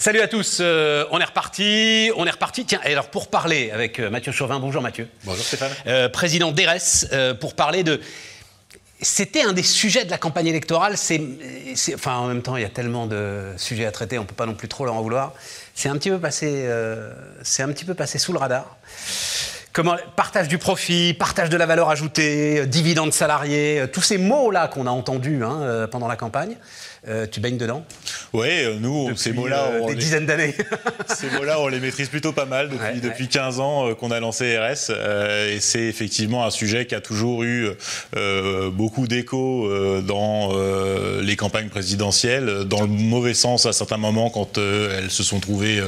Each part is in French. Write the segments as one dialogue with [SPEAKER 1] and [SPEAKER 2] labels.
[SPEAKER 1] Salut à tous, euh, on est reparti, on est reparti. Tiens, et alors pour parler avec euh, Mathieu Chauvin, bonjour Mathieu.
[SPEAKER 2] Bonjour Stéphane.
[SPEAKER 1] Euh, président d'ERES, euh, pour parler de... C'était un des sujets de la campagne électorale, c'est, enfin en même temps il y a tellement de sujets à traiter, on ne peut pas non plus trop leur en vouloir. C'est un petit peu passé, c'est un petit peu passé sous le radar. Comment, partage du profit, partage de la valeur ajoutée, dividendes salariés, euh, tous ces mots-là qu'on a entendus hein, pendant la campagne, euh, tu baignes dedans
[SPEAKER 2] Oui, euh, nous, ces mots-là,
[SPEAKER 1] euh,
[SPEAKER 2] on
[SPEAKER 1] des
[SPEAKER 2] les-
[SPEAKER 1] dizaines d'années.
[SPEAKER 2] ces mots-là, on les maîtrise plutôt pas mal depuis,
[SPEAKER 1] Ouais, ouais.
[SPEAKER 2] depuis 15 ans qu'on a lancé RS. euh, et c'est effectivement un sujet qui a toujours eu beaucoup d'écho dans les campagnes présidentielles, dans le mauvais sens à certains moments quand elles se sont trouvées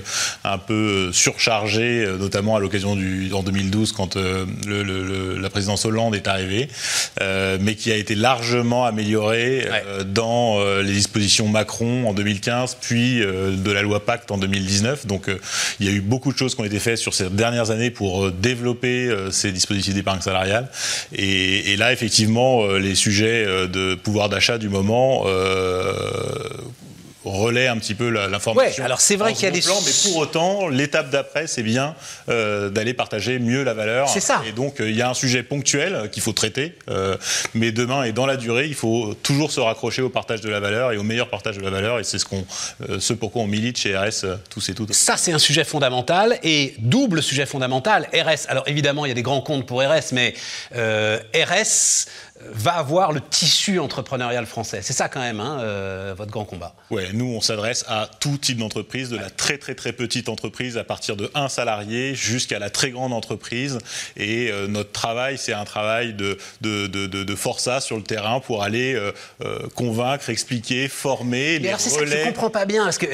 [SPEAKER 2] un peu surchargées, notamment à l'occasion du en 2012 quand le- le- le- la présidence Hollande est arrivée, mais qui a été largement améliorée dans les dispositions Macron en 2015, puis euh, de la loi Pacte en 2019. Donc euh, il y a eu beaucoup de choses qui ont été faites sur ces dernières années pour euh, développer ces dispositifs d'épargne salariale. Et, là, effectivement, les sujets de pouvoir d'achat du moment relaient un petit peu l'information.
[SPEAKER 1] Ouais, alors c'est vrai qu'il y a des
[SPEAKER 2] plan, mais pour autant, l'étape d'après, c'est bien euh, d'aller partager mieux la valeur.
[SPEAKER 1] C'est ça.
[SPEAKER 2] Et donc, euh, il y a un sujet ponctuel qu'il faut traiter, euh, mais demain et dans la durée, il faut toujours se raccrocher au partage de la valeur et au meilleur partage de la valeur. Et c'est ce, qu'on, euh, ce pourquoi on milite chez RS tous et toutes.
[SPEAKER 1] Ça, c'est un sujet fondamental et double sujet fondamental. RS, alors évidemment, il y a des grands comptes pour RS, mais RS va avoir le tissu entrepreneurial français. C'est ça quand même, hein, euh, votre grand combat.
[SPEAKER 2] Ouais, nous, on s'adresse à tout type d'entreprise, de la très très très petite entreprise à partir de un salarié jusqu'à la très grande entreprise. Et euh, notre travail, c'est un travail de, de, de, de, forçat sur le terrain pour aller euh, euh, convaincre, expliquer, former
[SPEAKER 1] Mais alors c'est ça que je comprends pas bien, parce que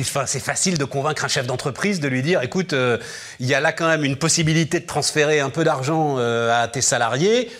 [SPEAKER 1] enfin, c'est facile de convaincre un chef d'entreprise de lui dire, écoute, euh, il y a là quand même une possibilité de transférer un peu d'argent euh, à tes salariés,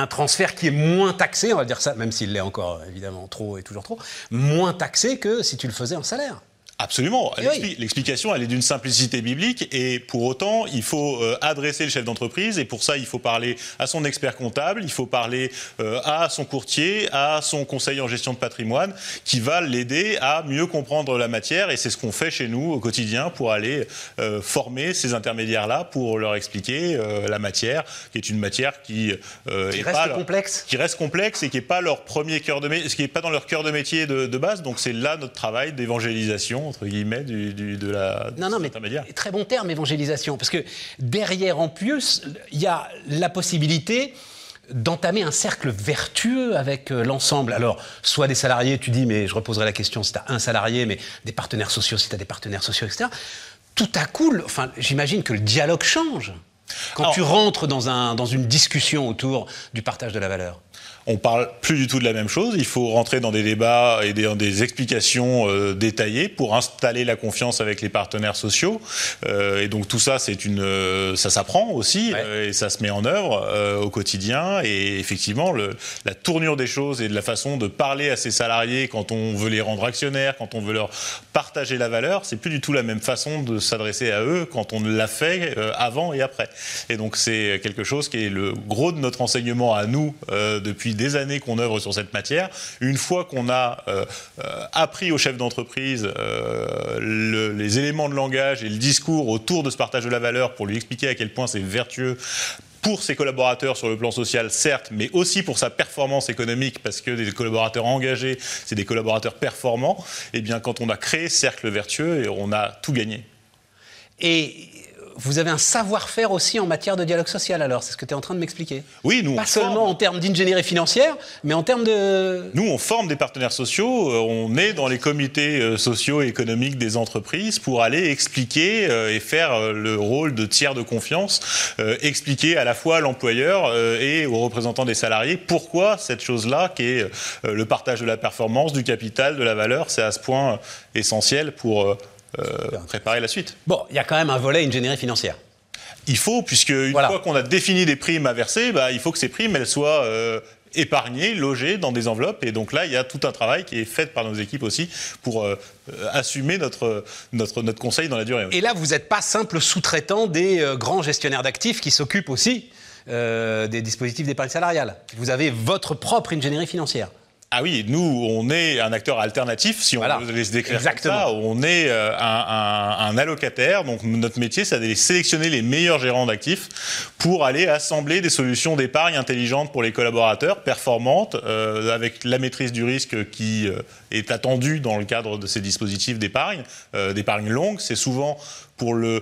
[SPEAKER 1] un transfert qui est moins taxé, on va dire ça, même s'il l'est encore évidemment trop et toujours trop, moins taxé que si tu le faisais en salaire.
[SPEAKER 2] Absolument.
[SPEAKER 1] Eh oui.
[SPEAKER 2] L'explication, elle est d'une simplicité biblique et pour autant, il faut euh, adresser le chef d'entreprise et pour ça, il faut parler à son expert comptable, il faut parler euh, à son courtier, à son conseiller en gestion de patrimoine qui va l'aider à mieux comprendre la matière et c'est ce qu'on fait chez nous au quotidien pour aller euh, former ces intermédiaires-là pour leur expliquer la matière qui est une matière qui,
[SPEAKER 1] Qui
[SPEAKER 2] est
[SPEAKER 1] reste
[SPEAKER 2] pas leur-
[SPEAKER 1] complexe.
[SPEAKER 2] qui reste complexe et qui n'est pas leur premier cœur de métier, ce qui n'est pas dans leur cœur de métier de, de base. Donc c'est là notre travail d'évangélisation entre guillemets du, du- de la
[SPEAKER 1] Non, non, mais très bon terme, évangélisation. Parce que derrière, en plus, il y a la possibilité d'entamer un cercle vertueux avec euh, l'ensemble. Alors, soit des salariés, tu dis, mais je reposerai la question si tu as un salarié, mais des partenaires sociaux, si tu as des partenaires sociaux, etc. Tout à coup, enfin, j'imagine que le dialogue change. Quand
[SPEAKER 2] Alors-
[SPEAKER 1] tu rentres dans, un, dans une discussion autour du partage de la valeur.
[SPEAKER 2] On parle plus du tout de la même chose. Il faut rentrer dans des débats et des, dans des explications euh, détaillées pour installer la confiance avec les partenaires sociaux. Euh, et donc tout ça, c'est une, euh, ça s'apprend aussi
[SPEAKER 1] Ouais.
[SPEAKER 2] et ça se met en œuvre au quotidien. Et effectivement, le, la tournure des choses et de la façon de parler à ses salariés quand on veut les rendre actionnaires, quand on veut leur partager la valeur, c'est plus du tout la même façon de s'adresser à eux quand on l'a fait avant et après. Et donc c'est quelque chose qui est le gros de notre enseignement à nous euh, des années qu'on œuvre sur cette matière. Une fois qu'on a euh, euh, appris aux chefs d'entreprise euh, le- les éléments de langage et le discours autour de ce partage de la valeur pour lui expliquer à quel point c'est vertueux pour ses collaborateurs sur le plan social, certes, mais aussi pour sa performance économique, parce que des collaborateurs engagés, c'est des collaborateurs performants, et bien quand on a créé ce cercle vertueux, on a tout gagné.
[SPEAKER 1] Et vous avez un savoir-faire aussi en matière de dialogue social, alors, c'est ce que tu es en train de m'expliquer.
[SPEAKER 2] Oui, nous,
[SPEAKER 1] Pas
[SPEAKER 2] on
[SPEAKER 1] seulement
[SPEAKER 2] forme.
[SPEAKER 1] en termes d'ingénierie financière, mais en termes de,
[SPEAKER 2] Nous, on forme des partenaires sociaux, euh, on est dans les comités euh, sociaux et économiques des entreprises pour aller expliquer euh, et faire le rôle de tiers de confiance, expliquer à la fois à l'employeur et aux représentants des salariés pourquoi cette chose-là, qui est le partage de la performance, du capital, de la valeur, c'est à ce point essentiel pour préparer la suite.
[SPEAKER 1] Bon, il y a quand même un volet ingénierie financière.
[SPEAKER 2] Il faut, puisque une
[SPEAKER 1] Voilà.
[SPEAKER 2] fois qu'on a défini des primes à verser, bah, il faut que ces primes elles soient euh, épargnées, logées dans des enveloppes. Et donc là, il y a tout un travail qui est fait par nos équipes aussi pour euh, euh, assumer notre, notre, notre conseil dans la durée.
[SPEAKER 1] Et là, vous n'êtes pas simple sous-traitant des euh, grands gestionnaires d'actifs qui s'occupent aussi euh, des dispositifs d'épargne salariale. Vous avez votre propre ingénierie financière.
[SPEAKER 2] Ah oui, nous, on est un acteur alternatif, si on
[SPEAKER 1] Voilà.
[SPEAKER 2] veut les décrire
[SPEAKER 1] Exactement.
[SPEAKER 2] comme ça. On est euh, un, un- un allocataire, donc notre métier, c'est d'aller sélectionner les meilleurs gérants d'actifs pour aller assembler des solutions d'épargne intelligentes pour les collaborateurs, performantes, euh, avec la maîtrise du risque qui euh, est attendue dans le cadre de ces dispositifs d'épargne, euh, d'épargne longue. C'est souvent pour le,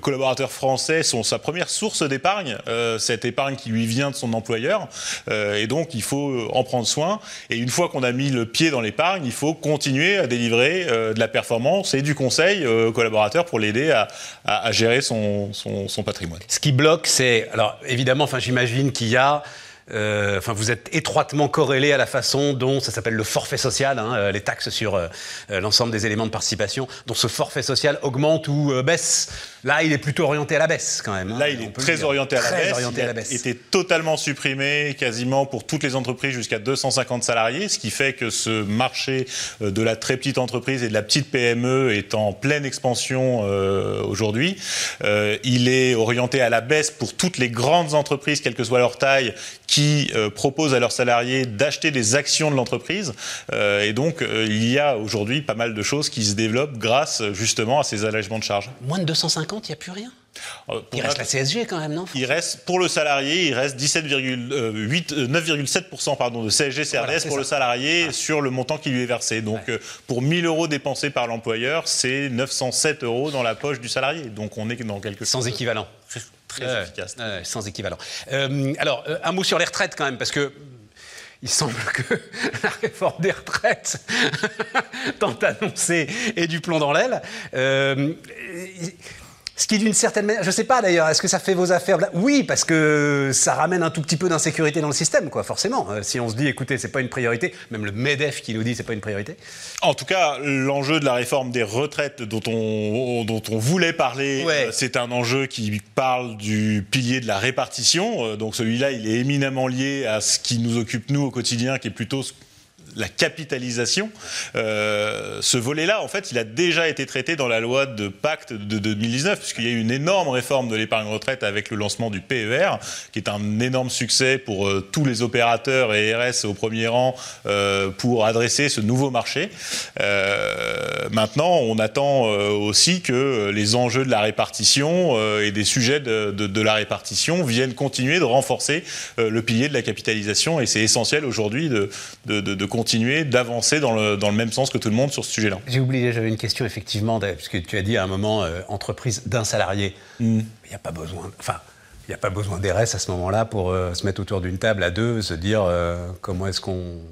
[SPEAKER 2] collaborateur français son, sa première source d'épargne, euh, cette épargne qui lui vient de son employeur. Euh, et donc, il faut en prendre soin. Et une fois qu'on a mis le pied dans l'épargne, il faut continuer à délivrer euh, de la performance et du conseil euh, au collaborateur pour l'aider à, à- gérer son, son- son patrimoine.
[SPEAKER 1] Ce qui bloque, c'est. Alors, évidemment, j'imagine qu'il y a. euh, Enfin, vous êtes étroitement corrélé à la façon dont ça s'appelle le forfait social, hein, euh, les taxes sur euh, l'ensemble des éléments de participation, dont ce forfait social augmente ou euh, baisse. Là, il est plutôt orienté à la baisse, quand même. hein,
[SPEAKER 2] Là, il est très orienté à la
[SPEAKER 1] Très
[SPEAKER 2] baisse.
[SPEAKER 1] orienté
[SPEAKER 2] il
[SPEAKER 1] à la
[SPEAKER 2] a été totalement supprimé quasiment pour toutes les entreprises jusqu'à 250 salariés, ce qui fait que ce marché de la très petite entreprise et de la petite PME est en pleine expansion aujourd'hui. Il est orienté à la baisse pour toutes les grandes entreprises, quelle que soit leur taille, qui euh, proposent à leurs salariés d'acheter des actions de l'entreprise. Euh, et donc, euh, il y a aujourd'hui pas mal de choses qui se développent grâce justement à ces allègements de charges.
[SPEAKER 1] Moins de 250, il n'y a plus rien?
[SPEAKER 2] Pour
[SPEAKER 1] Il reste
[SPEAKER 2] notre-
[SPEAKER 1] la CSG, quand même, non?
[SPEAKER 2] Il reste, pour le salarié, il reste 17,8, euh, 9,7% pardon, de CSG CRDS
[SPEAKER 1] Voilà,
[SPEAKER 2] pour le salarié sur le montant qui lui est versé. Donc,
[SPEAKER 1] Ouais.
[SPEAKER 2] pour 1000 euros dépensés par l'employeur, c'est 907 euros dans la poche du salarié. Donc, on est dans quelque
[SPEAKER 1] Sans
[SPEAKER 2] chose
[SPEAKER 1] équivalent.
[SPEAKER 2] Très, efficace.
[SPEAKER 1] sans équivalent. Euh, alors, euh, un mot sur les retraites quand même, parce que il semble que la réforme des retraites, tant annoncée, est du plomb dans l'aile. Ce qui, d'une certaine manière, je ne sais pas d'ailleurs, est-ce que ça fait vos affaires Oui, parce que ça ramène un tout petit peu d'insécurité dans le système, quoi, forcément. Euh, si on se dit, écoutez, c'est pas une priorité, même le MEDEF qui nous dit, c'est pas une priorité.
[SPEAKER 2] En tout cas, l'enjeu de la réforme des retraites dont on, dont on voulait parler,
[SPEAKER 1] Ouais.
[SPEAKER 2] euh, c'est un enjeu qui parle du pilier de la répartition. Euh, Donc celui-là, il est éminemment lié à ce qui nous occupe, nous, au quotidien, qui est plutôt ce- la capitalisation. Euh, ce volet-là, en fait, il a déjà été traité dans la loi de pacte de 2019, puisqu'il y a eu une énorme réforme de l'épargne retraite avec le lancement du PER, qui est un énorme succès pour euh, tous les opérateurs et RS au premier rang euh, pour adresser ce nouveau marché. Maintenant, on attend aussi que les enjeux de la répartition et des sujets de, la répartition viennent continuer de renforcer le pilier de la capitalisation, et c'est essentiel aujourd'hui de- de- de continuer d'avancer dans le, dans le même sens que tout le monde sur ce sujet-là.
[SPEAKER 1] J'ai oublié, j'avais une question effectivement, d'ailleurs, puisque tu as dit à un moment euh, entreprise d'un salarié.
[SPEAKER 2] Mm.
[SPEAKER 1] Il n'y a pas besoin, enfin, il n'y a pas besoin d'RS à ce moment-là pour euh, se mettre autour d'une table à deux, se dire euh, comment est-ce qu'on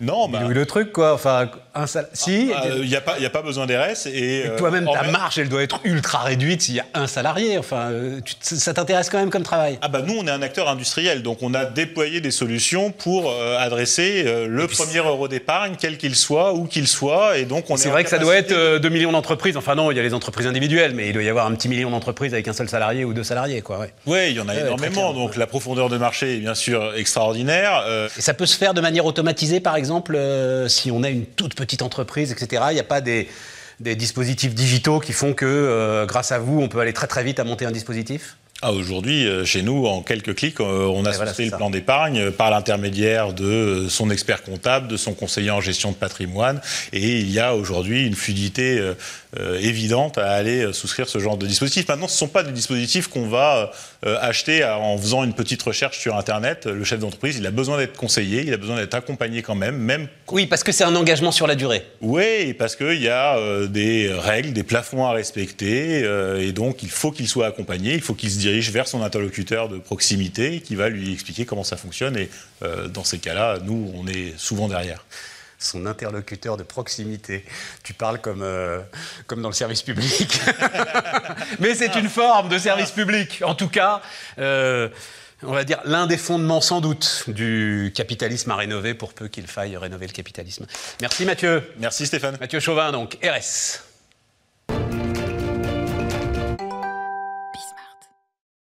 [SPEAKER 2] Non, bah,
[SPEAKER 1] bidouille le truc, quoi. Enfin, un sal- si.
[SPEAKER 2] il n'y a, pas- y a pas besoin d'RS. Et,
[SPEAKER 1] et
[SPEAKER 2] euh,
[SPEAKER 1] toi-même, ta
[SPEAKER 2] même-
[SPEAKER 1] marge, elle doit être ultra réduite s'il y a un salarié. Enfin, euh, tu- ça t'intéresse quand même comme travail.
[SPEAKER 2] Ah bah nous on est un acteur industriel donc on a déployé des solutions pour euh, adresser euh, le
[SPEAKER 1] puis
[SPEAKER 2] premier euro d'épargne quel qu'il soit où qu'il soit et donc on
[SPEAKER 1] C'est vrai que ça doit être
[SPEAKER 2] capacité-
[SPEAKER 1] euh, 2 millions d'entreprises. Enfin non, il y a les entreprises individuelles, mais il doit y avoir un petit million d'entreprises avec un seul salarié ou deux salariés, quoi. ouais.
[SPEAKER 2] Ouais, il y en a
[SPEAKER 1] Ouais,
[SPEAKER 2] énormément. Donc
[SPEAKER 1] ouais.
[SPEAKER 2] la profondeur de marché est bien sûr extraordinaire. Euh,
[SPEAKER 1] Et ça peut se faire de manière automatisée, par exemple, euh, si on a une toute petite entreprise, etc. Il n'y a pas des, des dispositifs digitaux qui font que, euh, grâce à vous, on peut aller très très vite à monter un dispositif?
[SPEAKER 2] Ah, Aujourd'hui, euh, chez nous, en quelques clics, on a
[SPEAKER 1] voilà,
[SPEAKER 2] le
[SPEAKER 1] ça.
[SPEAKER 2] plan d'épargne par l'intermédiaire de son expert comptable, de son conseiller en gestion de patrimoine. Et il y a aujourd'hui une fluidité évidente à aller souscrire ce genre de dispositif. Maintenant, ce ne sont pas des dispositifs qu'on va euh, acheter en faisant une petite recherche sur Internet. Le chef d'entreprise, il a besoin d'être conseillé, il a besoin d'être accompagné quand même, même
[SPEAKER 1] Oui, parce que c'est un engagement sur la durée.
[SPEAKER 2] oui, parce qu'il y a euh, des règles, des plafonds à respecter, euh, et donc il faut qu'il soit accompagné, il faut qu'il se dirige vers son interlocuteur de proximité qui va lui expliquer comment ça fonctionne, et dans ces cas-là, nous, on est souvent derrière.
[SPEAKER 1] Son interlocuteur de proximité. Tu parles comme, euh, comme dans le service public. Mais c'est une forme de service public. En tout cas, euh, on va dire l'un des fondements sans doute du capitalisme à rénover pour peu qu'il faille rénover le capitalisme. Merci Mathieu.
[SPEAKER 2] Merci Stéphane.
[SPEAKER 1] Mathieu Chauvin, donc RS.